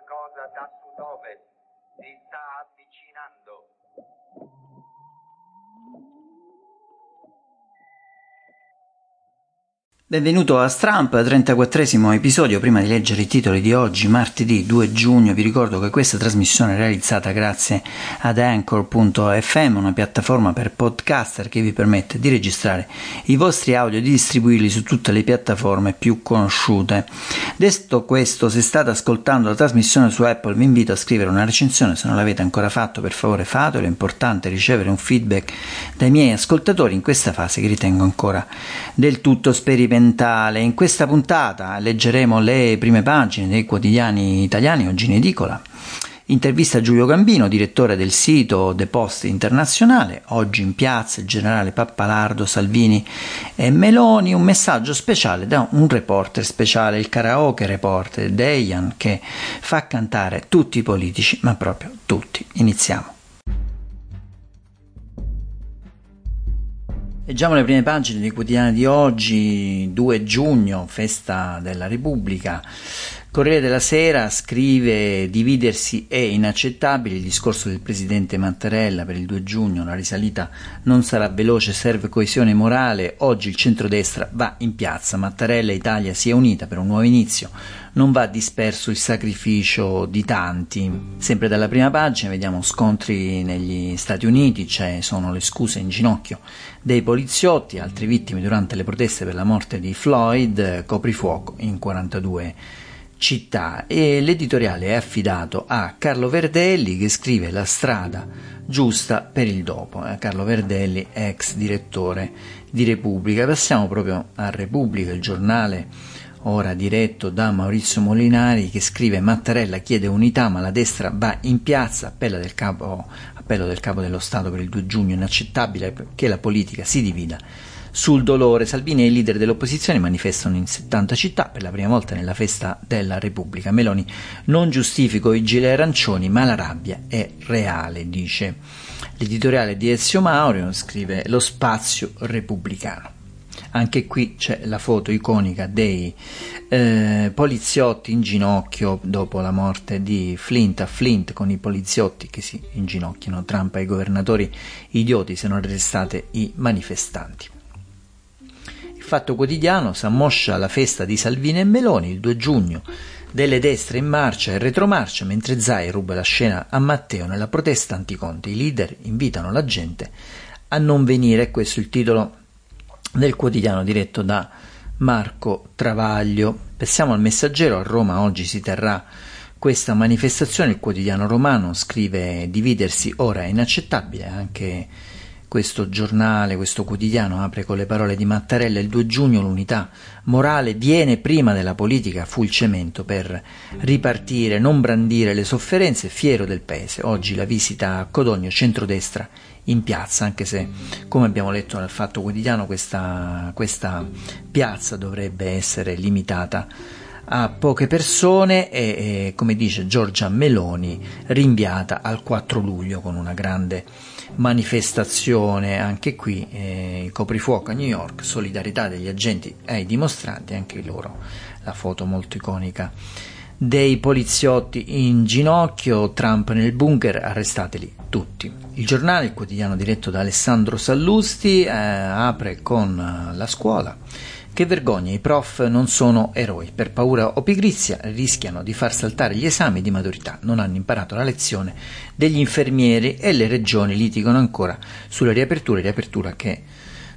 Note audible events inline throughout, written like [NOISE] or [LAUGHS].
qualcosa da sud-ovest. Si sta avvicinando. Benvenuto a Stramp, 34esimo episodio. Prima di leggere i titoli di oggi, martedì 2 giugno, vi ricordo che questa trasmissione è realizzata grazie ad Anchor.fm, una piattaforma per podcaster che vi permette di registrare i vostri audio e di distribuirli su tutte le piattaforme più conosciute. Detto questo, se state ascoltando la trasmissione su Apple, vi invito a scrivere una recensione. Se non l'avete ancora fatto, per favore fatelo. È importante ricevere un feedback dai miei ascoltatori in questa fase che ritengo ancora del tutto sperimentale fondamentale. In questa puntata leggeremo le prime pagine dei quotidiani italiani oggi in edicola. Intervista a Giulio Gambino, direttore del sito The Post Internazionale, oggi in piazza il generale Pappalardo, Salvini e Meloni, un messaggio speciale da un reporter speciale, il karaoke reporter Dejan, che fa cantare tutti i politici, ma proprio tutti. Iniziamo. Leggiamo le prime pagine dei quotidiani di oggi, 2 giugno, festa della Repubblica. Corriere della Sera scrive dividersi è inaccettabile il discorso del presidente Mattarella per il 2 giugno, la risalita non sarà veloce, serve coesione morale, oggi il centrodestra va in piazza, Mattarella Italia si è unita per un nuovo inizio, non va disperso il sacrificio di tanti. Sempre dalla prima pagina vediamo scontri negli Stati Uniti, cioè sono le scuse in ginocchio dei poliziotti, altre vittime durante le proteste per la morte di Floyd, coprifuoco in 42 città e l'editoriale è affidato a Carlo Verdelli che scrive La strada giusta per il dopo. Eh, Carlo Verdelli, ex direttore di Repubblica. Passiamo proprio a Repubblica, il giornale ora diretto da Maurizio Molinari che scrive Mattarella chiede unità ma la destra va in piazza, appello del capo, appello del capo dello Stato per il 2 giugno, inaccettabile che la politica si divida sul dolore. Salvini e i leader dell'opposizione manifestano in 70 città per la prima volta nella festa della Repubblica. Meloni non giustifico i gilet arancioni, ma la rabbia è reale, dice. L'editoriale di Ezio Maurio scrive lo spazio repubblicano. Anche qui c'è la foto iconica dei eh, poliziotti in ginocchio dopo la morte di Flint a Flint con i poliziotti che si inginocchiano, Trump e i governatori idioti se non arrestate i manifestanti. Fatto Quotidiano s'ammoscia la festa di Salvini e Meloni il 2 giugno, delle destre in marcia e retromarcia mentre Zai ruba la scena a Matteo nella protesta anticonte. I leader invitano la gente a non venire, questo è il titolo del quotidiano diretto da Marco Travaglio. Passiamo al messaggero, a Roma oggi si terrà questa manifestazione, il quotidiano romano scrive dividersi ora è inaccettabile, anche questo giornale, questo quotidiano apre con le parole di Mattarella il 2 giugno l'unità morale viene prima della politica, fu il cemento per ripartire, non brandire le sofferenze, fiero del paese. Oggi la visita a Codogno, centrodestra in piazza, anche se come abbiamo letto nel Fatto Quotidiano questa, questa piazza dovrebbe essere limitata a poche persone e, e, come dice Giorgia Meloni rinviata al 4 luglio con una grande manifestazione anche qui, eh, coprifuoco a New York, solidarietà degli agenti ai dimostranti, anche loro la foto molto iconica dei poliziotti in ginocchio, Trump nel bunker, arrestateli tutti. Il giornale, il quotidiano diretto da Alessandro Sallusti, eh, apre con la scuola che vergogna, i prof non sono eroi, per paura o pigrizia rischiano di far saltare gli esami di maturità, non hanno imparato la lezione degli infermieri e le regioni litigano ancora sulla riapertura riapertura che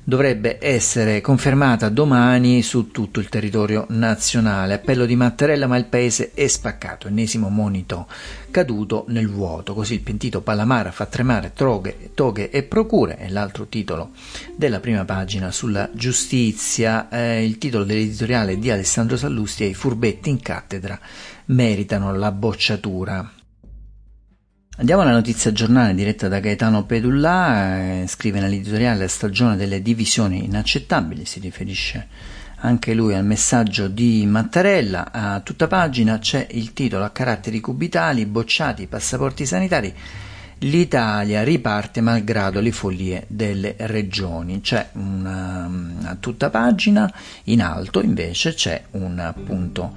dovrebbe essere confermata domani su tutto il territorio nazionale. Appello di Mattarella, ma il paese è spaccato. Ennesimo monito caduto nel vuoto. Così il pentito Palamara fa tremare troghe, toghe e procure. È l'altro titolo della prima pagina sulla giustizia. Eh, il titolo dell'editoriale di Alessandro Sallusti è I furbetti in cattedra meritano la bocciatura. Andiamo alla notizia giornale diretta da Gaetano Pedullà, eh, scrive nell'editoriale La stagione delle divisioni inaccettabili, si riferisce anche lui al messaggio di Mattarella, a tutta pagina c'è il titolo a caratteri cubitali, bocciati i passaporti sanitari, l'Italia riparte malgrado le follie delle regioni, c'è una, a tutta pagina, in alto invece c'è un appunto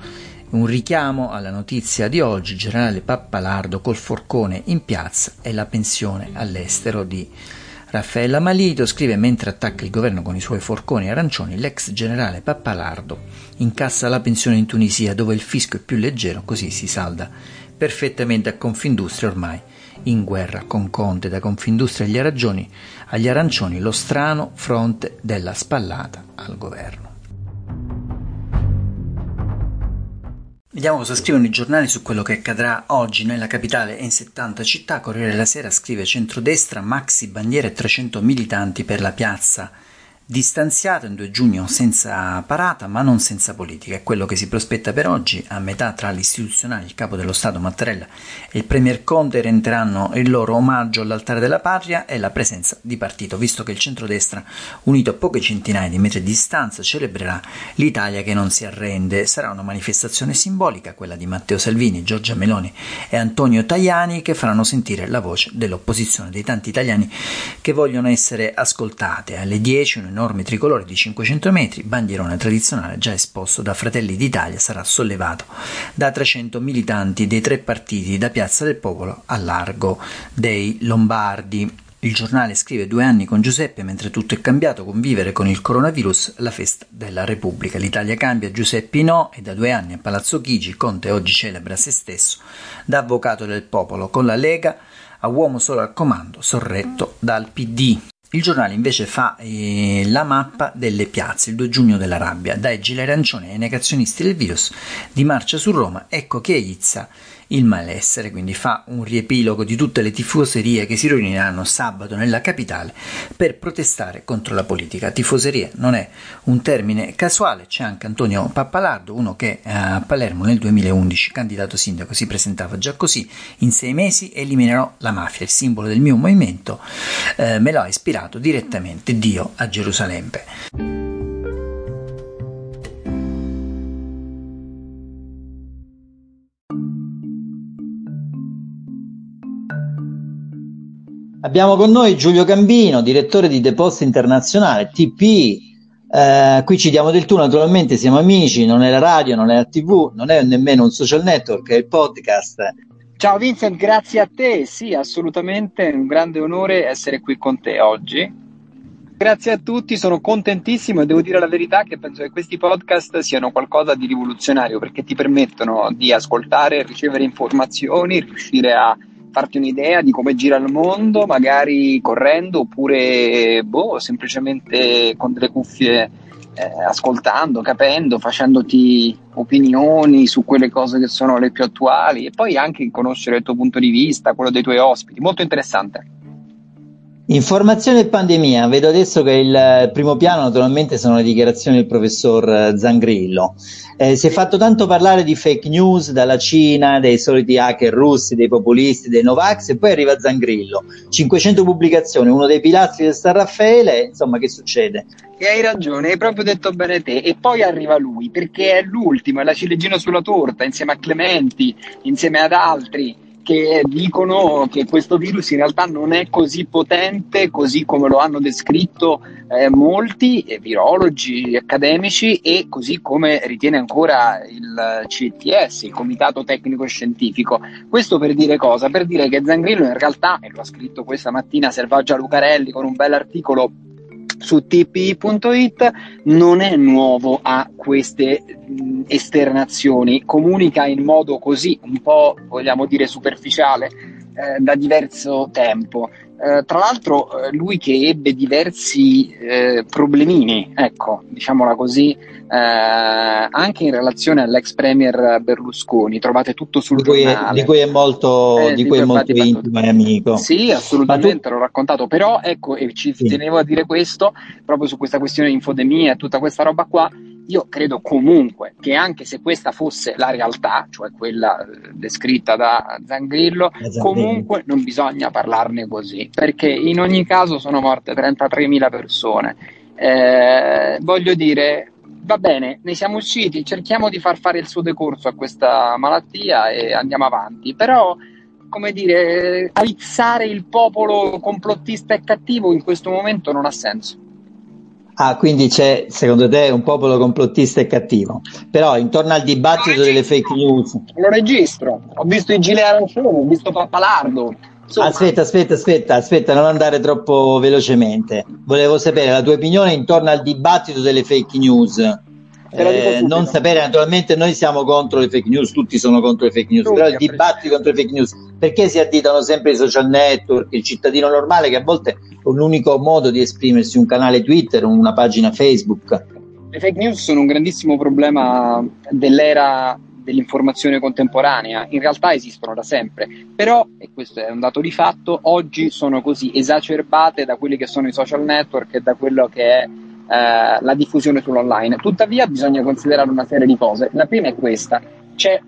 Un richiamo alla notizia di oggi, generale Pappalardo col forcone in piazza e la pensione all'estero di Raffaella Malito scrive mentre attacca il governo con i suoi forconi arancioni, l'ex generale Pappalardo incassa la pensione in Tunisia dove il fisco è più leggero, così si salda perfettamente a Confindustria ormai in guerra con Conte da Confindustria agli arancioni, agli arancioni lo strano fronte della spallata al governo. Vediamo cosa scrivono i giornali su quello che accadrà oggi nella capitale e in 70 città. Corriere della Sera scrive centrodestra, maxi bandiere e 300 militanti per la piazza distanziato in 2 giugno senza parata ma non senza politica. È quello che si prospetta per oggi. A metà tra l'istituzionale, il capo dello Stato Mattarella e il Premier Conte renderanno il loro omaggio all'altare della patria e la presenza di partito, visto che il centrodestra, unito a poche centinaia di metri di distanza, celebrerà l'Italia che non si arrende. Sarà una manifestazione simbolica, quella di Matteo Salvini, Giorgia Meloni e Antonio Tajani, che faranno sentire la voce dell'opposizione, dei tanti italiani che vogliono essere ascoltate. Alle 10 un enorme tricolore di 500 metri, bandierone tradizionale già esposto da Fratelli d'Italia, sarà sollevato da 300 militanti dei tre partiti da Piazza del Popolo a largo dei Lombardi. Il giornale scrive due anni con Giuseppe mentre tutto è cambiato, convivere con il coronavirus, la festa della Repubblica. L'Italia cambia, Giuseppe no e da due anni a Palazzo Chigi Conte oggi celebra se stesso da avvocato del popolo con la Lega a uomo solo al comando, sorretto dal PD. Il giornale invece fa eh, la mappa delle piazze il 2 giugno della rabbia, dai gile arancioni ai negazionisti del virus di marcia su Roma, ecco che Izza il malessere, quindi fa un riepilogo di tutte le tifoserie che si riuniranno sabato nella capitale per protestare contro la politica. Tifoseria non è un termine casuale, c'è anche Antonio Pappalardo, uno che eh, a Palermo nel 2011, candidato sindaco, si presentava già così, in sei mesi eliminerò la mafia, il simbolo del mio movimento, eh, me l'ha ispirato direttamente Dio a Gerusalemme. Abbiamo con noi Giulio Gambino, direttore di The Post Internazionale, TP. Eh, qui ci diamo del tu, naturalmente siamo amici, non è la radio, non è la TV, non è nemmeno un social network, è il podcast. Ciao Vincent, grazie a te. Sì, assolutamente un grande onore essere qui con te oggi. Grazie a tutti, sono contentissimo e devo dire la verità che penso che questi podcast siano qualcosa di rivoluzionario perché ti permettono di ascoltare, ricevere informazioni, riuscire a farti un'idea di come gira il mondo, magari correndo oppure boh, semplicemente con delle cuffie eh, ascoltando, capendo, facendoti opinioni su quelle cose che sono le più attuali e poi anche conoscere il tuo punto di vista, quello dei tuoi ospiti. Molto interessante. Informazione e pandemia, vedo adesso che il primo piano naturalmente sono le dichiarazioni del professor eh, Zangrillo. Eh, si è fatto tanto parlare di fake news dalla Cina, dei soliti hacker russi, dei populisti, dei Novax e poi arriva Zangrillo. 500 pubblicazioni, uno dei pilastri del San Raffaele, insomma che succede? E hai ragione, hai proprio detto bene te. E poi arriva lui, perché è l'ultimo, è la ciliegina sulla torta, insieme a Clementi, insieme ad altri che dicono che questo virus in realtà non è così potente così come lo hanno descritto eh, molti eh, virologi accademici e così come ritiene ancora il CTS, il Comitato Tecnico Scientifico. Questo per dire cosa? Per dire che Zangrillo in realtà, e lo ha scritto questa mattina Selvaggia Lucarelli con un bell'articolo su tpi.it non è nuovo a queste esternazioni, comunica in modo così un po' vogliamo dire superficiale eh, da diverso tempo. Eh, tra l'altro eh, lui che ebbe diversi eh, problemini, ecco, diciamola così, anche in relazione all'ex premier Berlusconi, trovate tutto sul di cui giornale. Di cui è molto, di cui è molto intimo e amico. Sì, assolutamente, l'ho raccontato, però ecco, e ci Sì. tenevo a dire questo, proprio su questa questione di infodemia e tutta questa roba qua, io credo comunque che anche se questa fosse la realtà, cioè quella eh, descritta da Zangrillo, Zangrillo. comunque non bisogna parlarne così, perché in ogni caso sono morte 33.000 persone. Eh, voglio dire, va bene, ne siamo usciti, cerchiamo di far fare il suo decorso a questa malattia e andiamo avanti, però come dire, aizzare il popolo complottista e cattivo in questo momento non ha senso. Ah, quindi c'è, secondo te, un popolo complottista e cattivo. Però intorno al dibattito delle fake news. Lo registro. Ho visto i gilet arancioni, ho visto Pappalardo. Insomma. Aspetta, aspetta, aspetta, aspetta, non andare troppo velocemente. Volevo sapere la tua opinione intorno al dibattito delle fake news. Eh, non sapere, naturalmente noi siamo contro le fake news, tutti sono contro le fake news, tutti, però il dibattito contro le fake news, perché si additano sempre i social network, il cittadino normale che a volte è l'unico modo di esprimersi, un canale Twitter, una pagina Facebook. Le fake news sono un grandissimo problema dell'era dell'informazione contemporanea, in realtà esistono da sempre, però, e questo è un dato di fatto, oggi sono così esacerbate da quelli che sono i social network e da quello che è eh, la diffusione sull'online. Tuttavia bisogna considerare una serie di cose. La prima è questa, c'è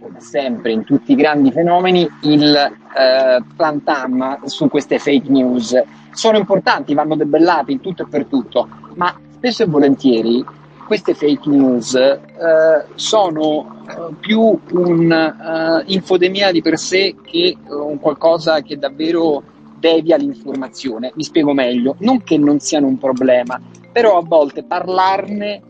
come sempre in tutti i grandi fenomeni il eh, plantam su queste fake news. Sono importanti, vanno debellati in tutto e per tutto, ma spesso e volentieri queste fake news eh, sono eh, più un'infodemia eh, di per sé che un qualcosa che davvero devia l'informazione. Mi spiego meglio, non che non siano un problema, però a volte parlarne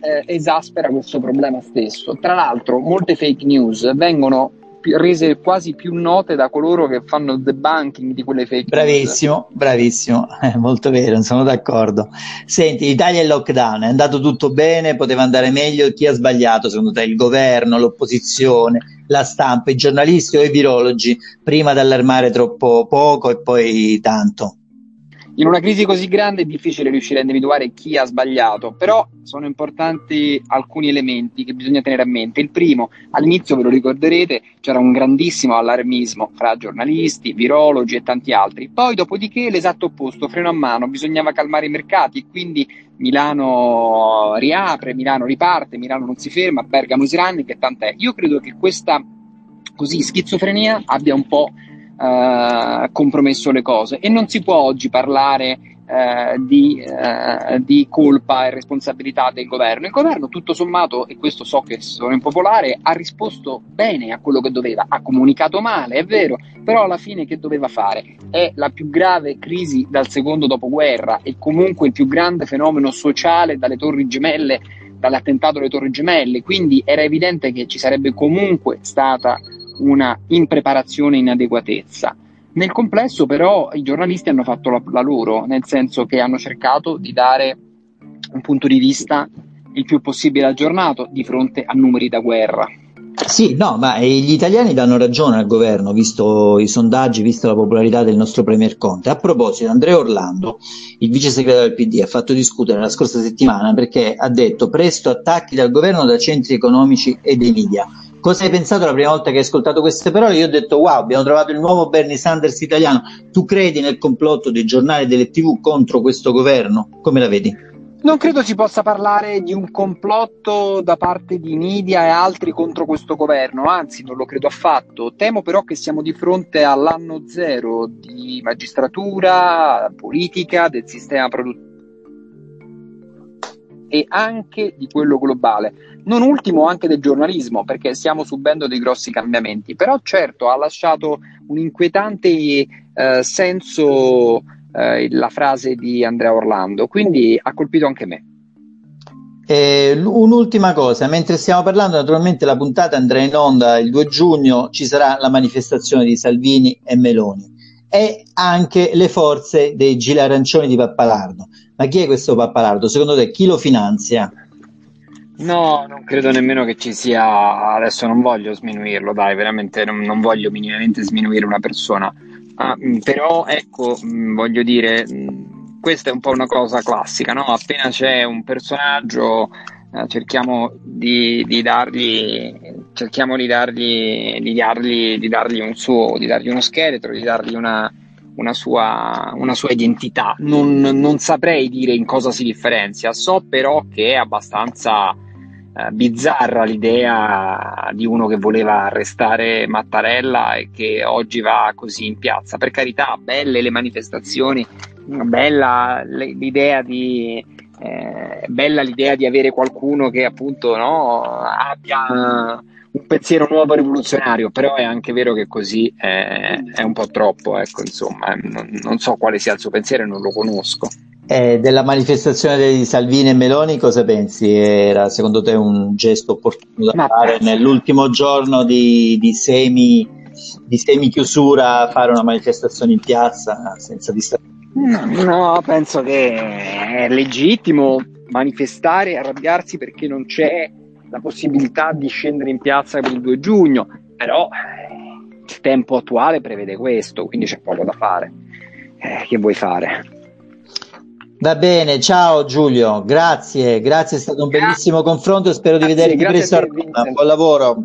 eh, esaspera questo problema stesso. Tra l'altro, molte fake news vengono rese quasi più note da coloro che fanno debunking di quelle fake bravissimo, news. Bravissimo, bravissimo, [LAUGHS] molto vero, sono d'accordo. Senti, l'Italia è lockdown, è andato tutto bene, poteva andare meglio, chi ha sbagliato secondo te? Il governo, l'opposizione, la stampa, i giornalisti o i virologi, prima di allarmare troppo poco e poi tanto? In una crisi così grande è difficile riuscire a individuare chi ha sbagliato, però sono importanti alcuni elementi che bisogna tenere a mente. Il primo, all'inizio ve lo ricorderete, c'era un grandissimo allarmismo fra giornalisti, virologi e tanti altri. Poi, dopodiché, l'esatto opposto, freno a mano, bisognava calmare i mercati e quindi Milano riapre, Milano riparte, Milano non si ferma, Bergamo is running e tant'è. Io credo che questa così schizofrenia abbia un po' eh, compromesso le cose e non si può oggi parlare eh, di, eh, di, colpa e responsabilità del governo. Il governo, tutto sommato, e questo so che sono impopolare, ha risposto bene a quello che doveva, ha comunicato male, è vero, però alla fine che doveva fare? È la più grave crisi dal secondo dopoguerra e comunque il più grande fenomeno sociale dalle torri gemelle, dall'attentato alle torri gemelle, quindi era evidente che ci sarebbe comunque stata una impreparazione e inadeguatezza. Nel complesso però i giornalisti hanno fatto la, la loro, nel senso che hanno cercato di dare un punto di vista il più possibile aggiornato di fronte a numeri da guerra. Sì, no, ma gli italiani danno ragione al governo, visto i sondaggi, visto la popolarità del nostro Premier Conte. A proposito, Andrea Orlando, il vice segretario del PD, ha fatto discutere la scorsa settimana perché ha detto presto attacchi dal governo da centri economici e dei media cosa hai pensato la prima volta che hai ascoltato queste parole? Io ho detto wow, abbiamo trovato il nuovo Bernie Sanders italiano. Tu credi nel complotto dei giornali e delle tv contro questo governo? Come la vedi? Non credo si possa parlare di un complotto da parte di media e altri contro questo governo, anzi non lo credo affatto. Temo però che siamo di fronte all'anno zero di magistratura, politica, del sistema produttivo e anche di quello globale. Non ultimo anche del giornalismo, perché stiamo subendo dei grossi cambiamenti. Però certo ha lasciato un inquietante eh, senso eh, la frase di Andrea Orlando, quindi ha colpito anche me. Eh, un'ultima cosa, mentre stiamo parlando, naturalmente la puntata andrà in onda il 2 giugno, ci sarà la manifestazione di Salvini e Meloni e anche le forze dei gili arancioni di Pappalardo. Ma chi è questo Pappalardo? Secondo te chi lo finanzia? No, non credo nemmeno che ci sia. Adesso non voglio sminuirlo, dai, veramente non, non voglio minimamente sminuire una persona. Ah, mm, però ecco, mm, voglio dire, mm, questa è un po' una cosa classica, no? Appena c'è un personaggio, eh, cerchiamo di, di, dargli, cerchiamo di dargli, di dargli, di dargli un suo, di dargli uno scheletro, di dargli una, una sua, una sua identità. Non, non, saprei dire in cosa si differenzia, so però che è abbastanza eh, bizzarra l'idea di uno che voleva arrestare Mattarella e che oggi va così in piazza. Per carità, belle le manifestazioni, bella l'idea di. Eh, bella l'idea di avere qualcuno che appunto no, abbia un pensiero nuovo rivoluzionario, però è anche vero che così è, è un po' troppo, ecco, insomma, non, non, so quale sia il suo pensiero non lo conosco. Eh, della manifestazione di Salvini e Meloni cosa pensi? Era secondo te un gesto opportuno da fare nell'ultimo giorno di, di, semi, di semi chiusura fare una manifestazione in piazza senza distrazione? No, penso che è legittimo manifestare e arrabbiarsi perché non c'è la possibilità di scendere in piazza per il 2 giugno, però eh, il tempo attuale prevede questo, quindi c'è poco da fare. Eh, che vuoi fare? Va bene, ciao Giulio, grazie, grazie, è stato un bellissimo confronto, spero grazie, di vederti presto Roma. Buon lavoro.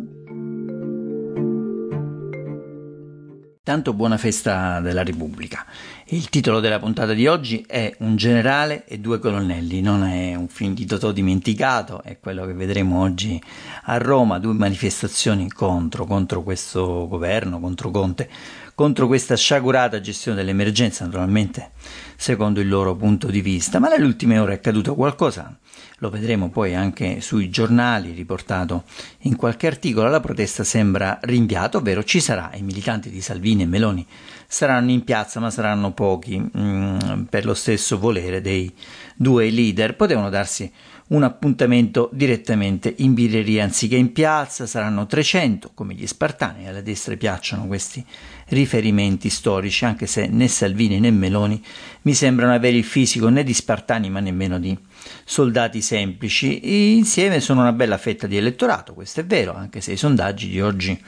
Tanto buona festa della Repubblica. Il titolo della puntata di oggi è Un generale e due colonnelli, non è un film di Totò dimenticato, è quello che vedremo oggi a Roma, due manifestazioni contro, contro questo governo, contro Conte, contro questa sciagurata gestione dell'emergenza, naturalmente secondo il loro punto di vista, ma nelle ultime ore è accaduto qualcosa lo vedremo poi anche sui giornali, riportato in qualche articolo, la protesta sembra rinviata, ovvero ci sarà, i militanti di Salvini e Meloni saranno in piazza, ma saranno pochi, mh, mm, per lo stesso volere dei due leader. Potevano darsi un appuntamento direttamente in birreria anziché in piazza, saranno 300 come gli spartani, alla destra piacciono questi riferimenti storici, anche se né Salvini né Meloni mi sembrano avere il fisico né di spartani ma nemmeno di soldati semplici. Insieme sono una bella fetta di elettorato, questo è vero, anche se i sondaggi di oggi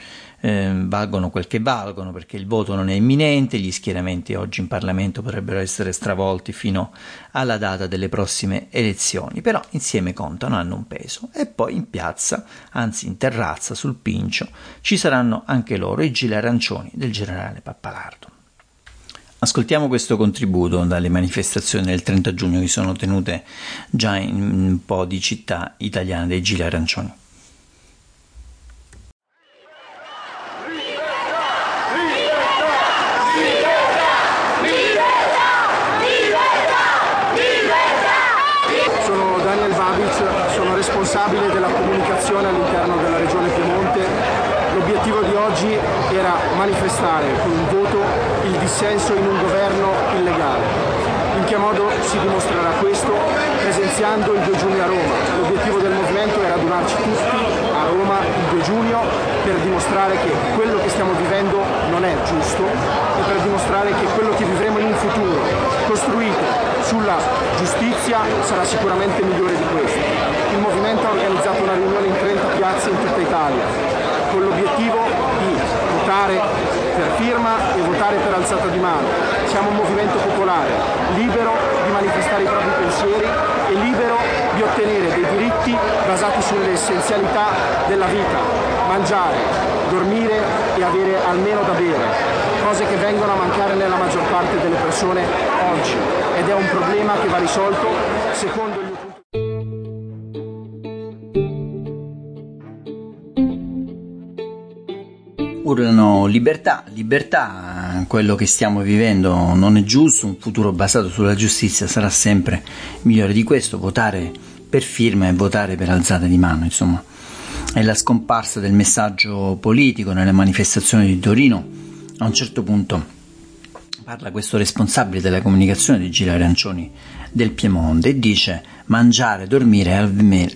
eh, valgono quel che valgono, perché il voto non è imminente, gli schieramenti oggi in Parlamento potrebbero essere stravolti fino alla data delle prossime elezioni, però insieme contano, hanno un peso. E poi in piazza, anzi in terrazza, sul Pincio, ci saranno anche loro, i gili arancioni del generale Pappalardo. Ascoltiamo questo contributo dalle manifestazioni del 30 giugno che sono tenute già in un po' di città italiane dei Gili Arancioni. Sono Daniel Babic, sono responsabile della comunicazione all'interno della regione Piemonte. L'obiettivo di oggi era manifestare con un voto il dissenso in un governo illegale. In che modo si dimostrerà questo? Presenziando il 2 giugno a Roma. L'obiettivo del movimento è radunarci tutti a Roma il 2 giugno per dimostrare che quello che stiamo vivendo non è giusto e per dimostrare che quello che vivremo in un futuro costruito sulla giustizia sarà sicuramente migliore di questo. Il movimento ha organizzato una riunione in 30 piazze in tutta Italia con l'obiettivo di votare per firma e votare per alzata di mano. Siamo un movimento popolare, libero di manifestare i propri pensieri e libero di ottenere dei diritti basati sulle essenzialità della vita, mangiare, dormire e avere almeno da bere, cose che vengono a mancare nella maggior parte delle persone oggi ed è un problema che va risolto secondo il urlano libertà, libertà, quello che stiamo vivendo non è giusto, un futuro basato sulla giustizia sarà sempre migliore di questo, votare per firma e votare per alzata di mano, insomma. È la scomparsa del messaggio politico nelle manifestazioni di Torino. A un certo punto parla questo responsabile della comunicazione di Gila Arancioni del Piemonte e dice mangiare, dormire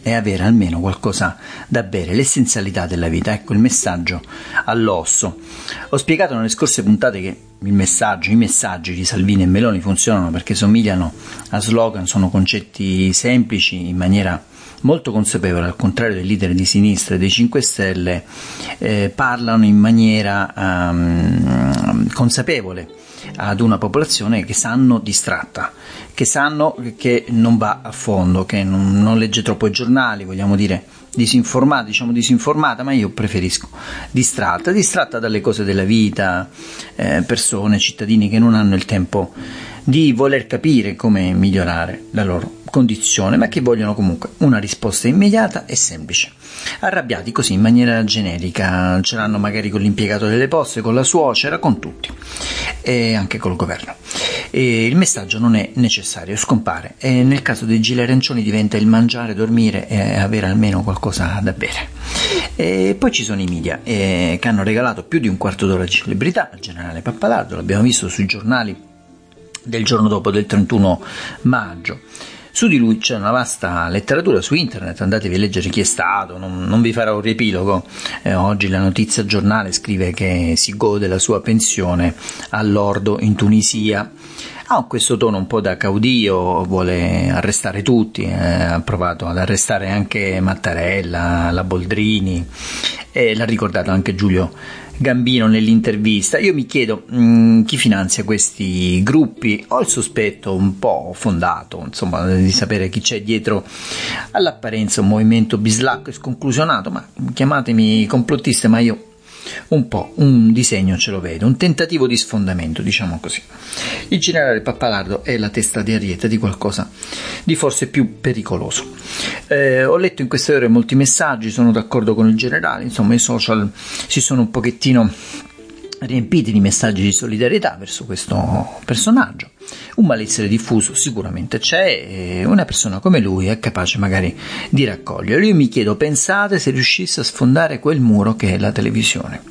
e avere almeno qualcosa da bere, l'essenzialità della vita, ecco il messaggio all'osso. Ho spiegato nelle scorse puntate che il messaggio, i messaggi di Salvini e Meloni funzionano perché somigliano a slogan, sono concetti semplici in maniera molto consapevole, al contrario del leader di sinistra e dei 5 Stelle, eh, parlano in maniera um, consapevole ad una popolazione che sanno distratta, che sanno che non va a fondo, che non, non legge troppo i giornali, vogliamo dire disinformata, diciamo disinformata, ma io preferisco distratta, distratta dalle cose della vita, eh, persone, cittadini che non hanno il tempo di voler capire come migliorare la loro condizione, ma che vogliono comunque una risposta immediata e semplice. Arrabbiati così in maniera generica, ce l'hanno magari con l'impiegato delle poste, con la suocera, con tutti e anche col governo. E il messaggio non è necessario, scompare e nel caso dei gili arancioni diventa il mangiare, dormire e avere almeno qualcosa da bere. E poi ci sono i media eh, che hanno regalato più di un quarto d'ora di celebrità al generale Pappalardo, l'abbiamo visto sui giornali del giorno dopo del 31 maggio. Su di lui c'è una vasta letteratura su internet, andatevi a leggere chi è stato, non, non vi farò un riepilogo. Eh, oggi la notizia giornale scrive che si gode la sua pensione all'ordo in Tunisia. Ha questo tono un po' da caudio, vuole arrestare tutti, eh, ha provato ad arrestare anche Mattarella, la Boldrini e l'ha ricordato anche Giulio Gambino nell'intervista. Io mi chiedo mh, mm, chi finanzia questi gruppi. Ho il sospetto un po' fondato, insomma, di sapere chi c'è dietro all'apparenza un movimento bislacco e sconclusionato, ma chiamatemi complottista, ma io un po' un disegno ce lo vedo, un tentativo di sfondamento, diciamo così. Il generale Pappalardo è la testa di ariete di qualcosa di forse più pericoloso. Eh, ho letto in queste ore molti messaggi, sono d'accordo con il generale, insomma i social si sono un pochettino riempiti di messaggi di solidarietà verso questo personaggio. Un malessere diffuso sicuramente c'è e una persona come lui è capace magari di raccoglierlo. Io mi chiedo, pensate se riuscisse a sfondare quel muro che è la televisione,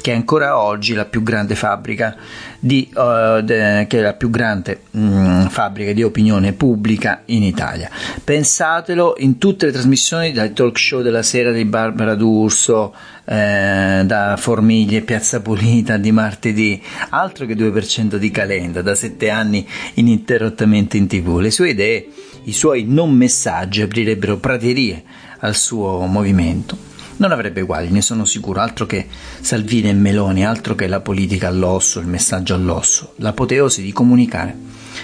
che è ancora oggi la più grande fabbrica di, uh, de, che è la più grande mh, mm, fabbrica di opinione pubblica in Italia. Pensatelo in tutte le trasmissioni dai talk show della sera di Barbara D'Urso, eh, da Formiglie Piazza Pulita di martedì, altro che 2% di Calenda, da sette anni ininterrottamente in tv. Le sue idee, i suoi non messaggi aprirebbero praterie al suo movimento. Non avrebbe uguali, ne sono sicuro, altro che Salvini e Meloni, altro che la politica all'osso, il messaggio all'osso, l'apoteosi di comunicare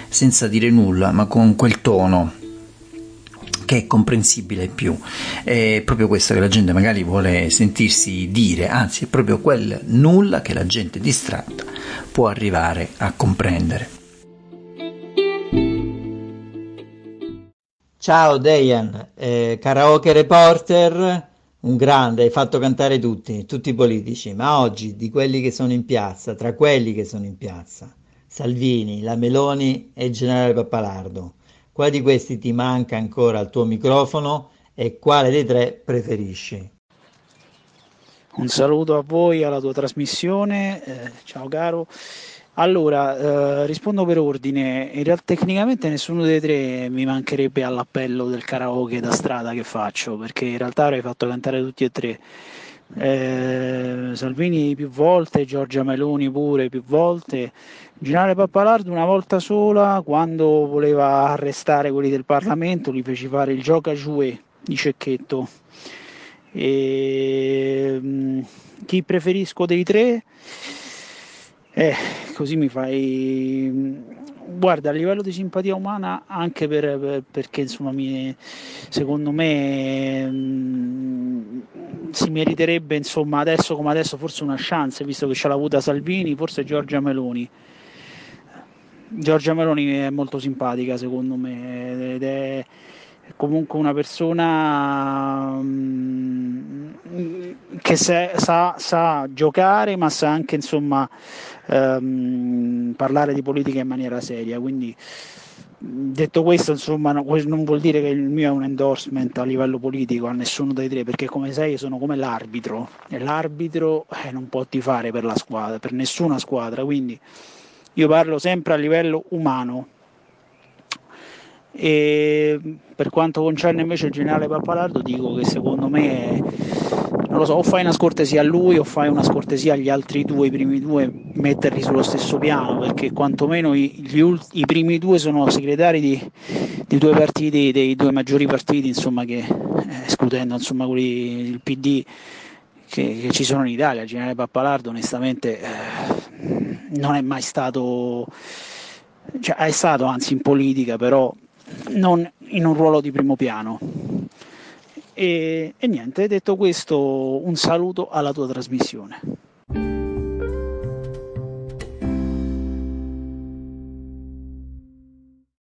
senza dire nulla, ma con quel tono che è comprensibile più. È proprio questo che la gente magari vuole sentirsi dire, anzi è proprio quel nulla che la gente distratta può arrivare a comprendere. Ciao Dejan, eh, karaoke reporter, un grande, hai fatto cantare tutti, tutti i politici, ma oggi di quelli che sono in piazza, tra quelli che sono in piazza, Salvini, la Meloni e il generale Pappalardo, quale di questi ti manca ancora al tuo microfono e quale dei tre preferisci? Un saluto a voi, alla tua trasmissione. Eh, ciao caro. Allora, eh, rispondo per ordine. In realtà tecnicamente nessuno dei tre mi mancherebbe all'appello del karaoke da strada che faccio, perché in realtà avrei fatto cantare tutti e tre. Eh, Salvini più volte, Giorgia Meloni pure più volte, Generale Pappalardo una volta sola quando voleva arrestare quelli del Parlamento li feci fare il gioca jouet di Cecchetto. E, mm, chi preferisco dei tre? Eh, così mi fai... Mm, guarda, a livello di simpatia umana, anche per, per, perché insomma, mi, secondo me mh, mm, si meriterebbe, insomma, adesso come adesso, forse una chance, visto che ce l'ha avuta Salvini, forse Giorgia Meloni. Giorgia Meloni è molto simpatica secondo me ed è comunque una persona um, che se, sa, sa, giocare ma sa anche insomma um, parlare di politica in maniera seria. Quindi detto questo insomma no, non vuol dire che il mio è un endorsement a livello politico a nessuno dei tre perché come sai sono come l'arbitro. E l'arbitro eh, non può tifare per la squadra per nessuna squadra. Quindi io parlo sempre a livello umano. E per quanto concerne invece il generale Pappalardo, dico che secondo me, non lo so, o fai una scortesia a lui o fai una scortesia agli altri due, i primi due, metterli sullo stesso piano, perché quantomeno i, ult- i primi due sono segretari di, di, due partiti, dei due maggiori partiti, insomma, che eh, escludendo insomma, quelli, il PD che, che, ci sono in Italia. Il generale Pappalardo onestamente eh, non è mai stato, cioè è stato anzi in politica, però non in un ruolo di primo piano. E, e niente, detto questo, un saluto alla tua trasmissione.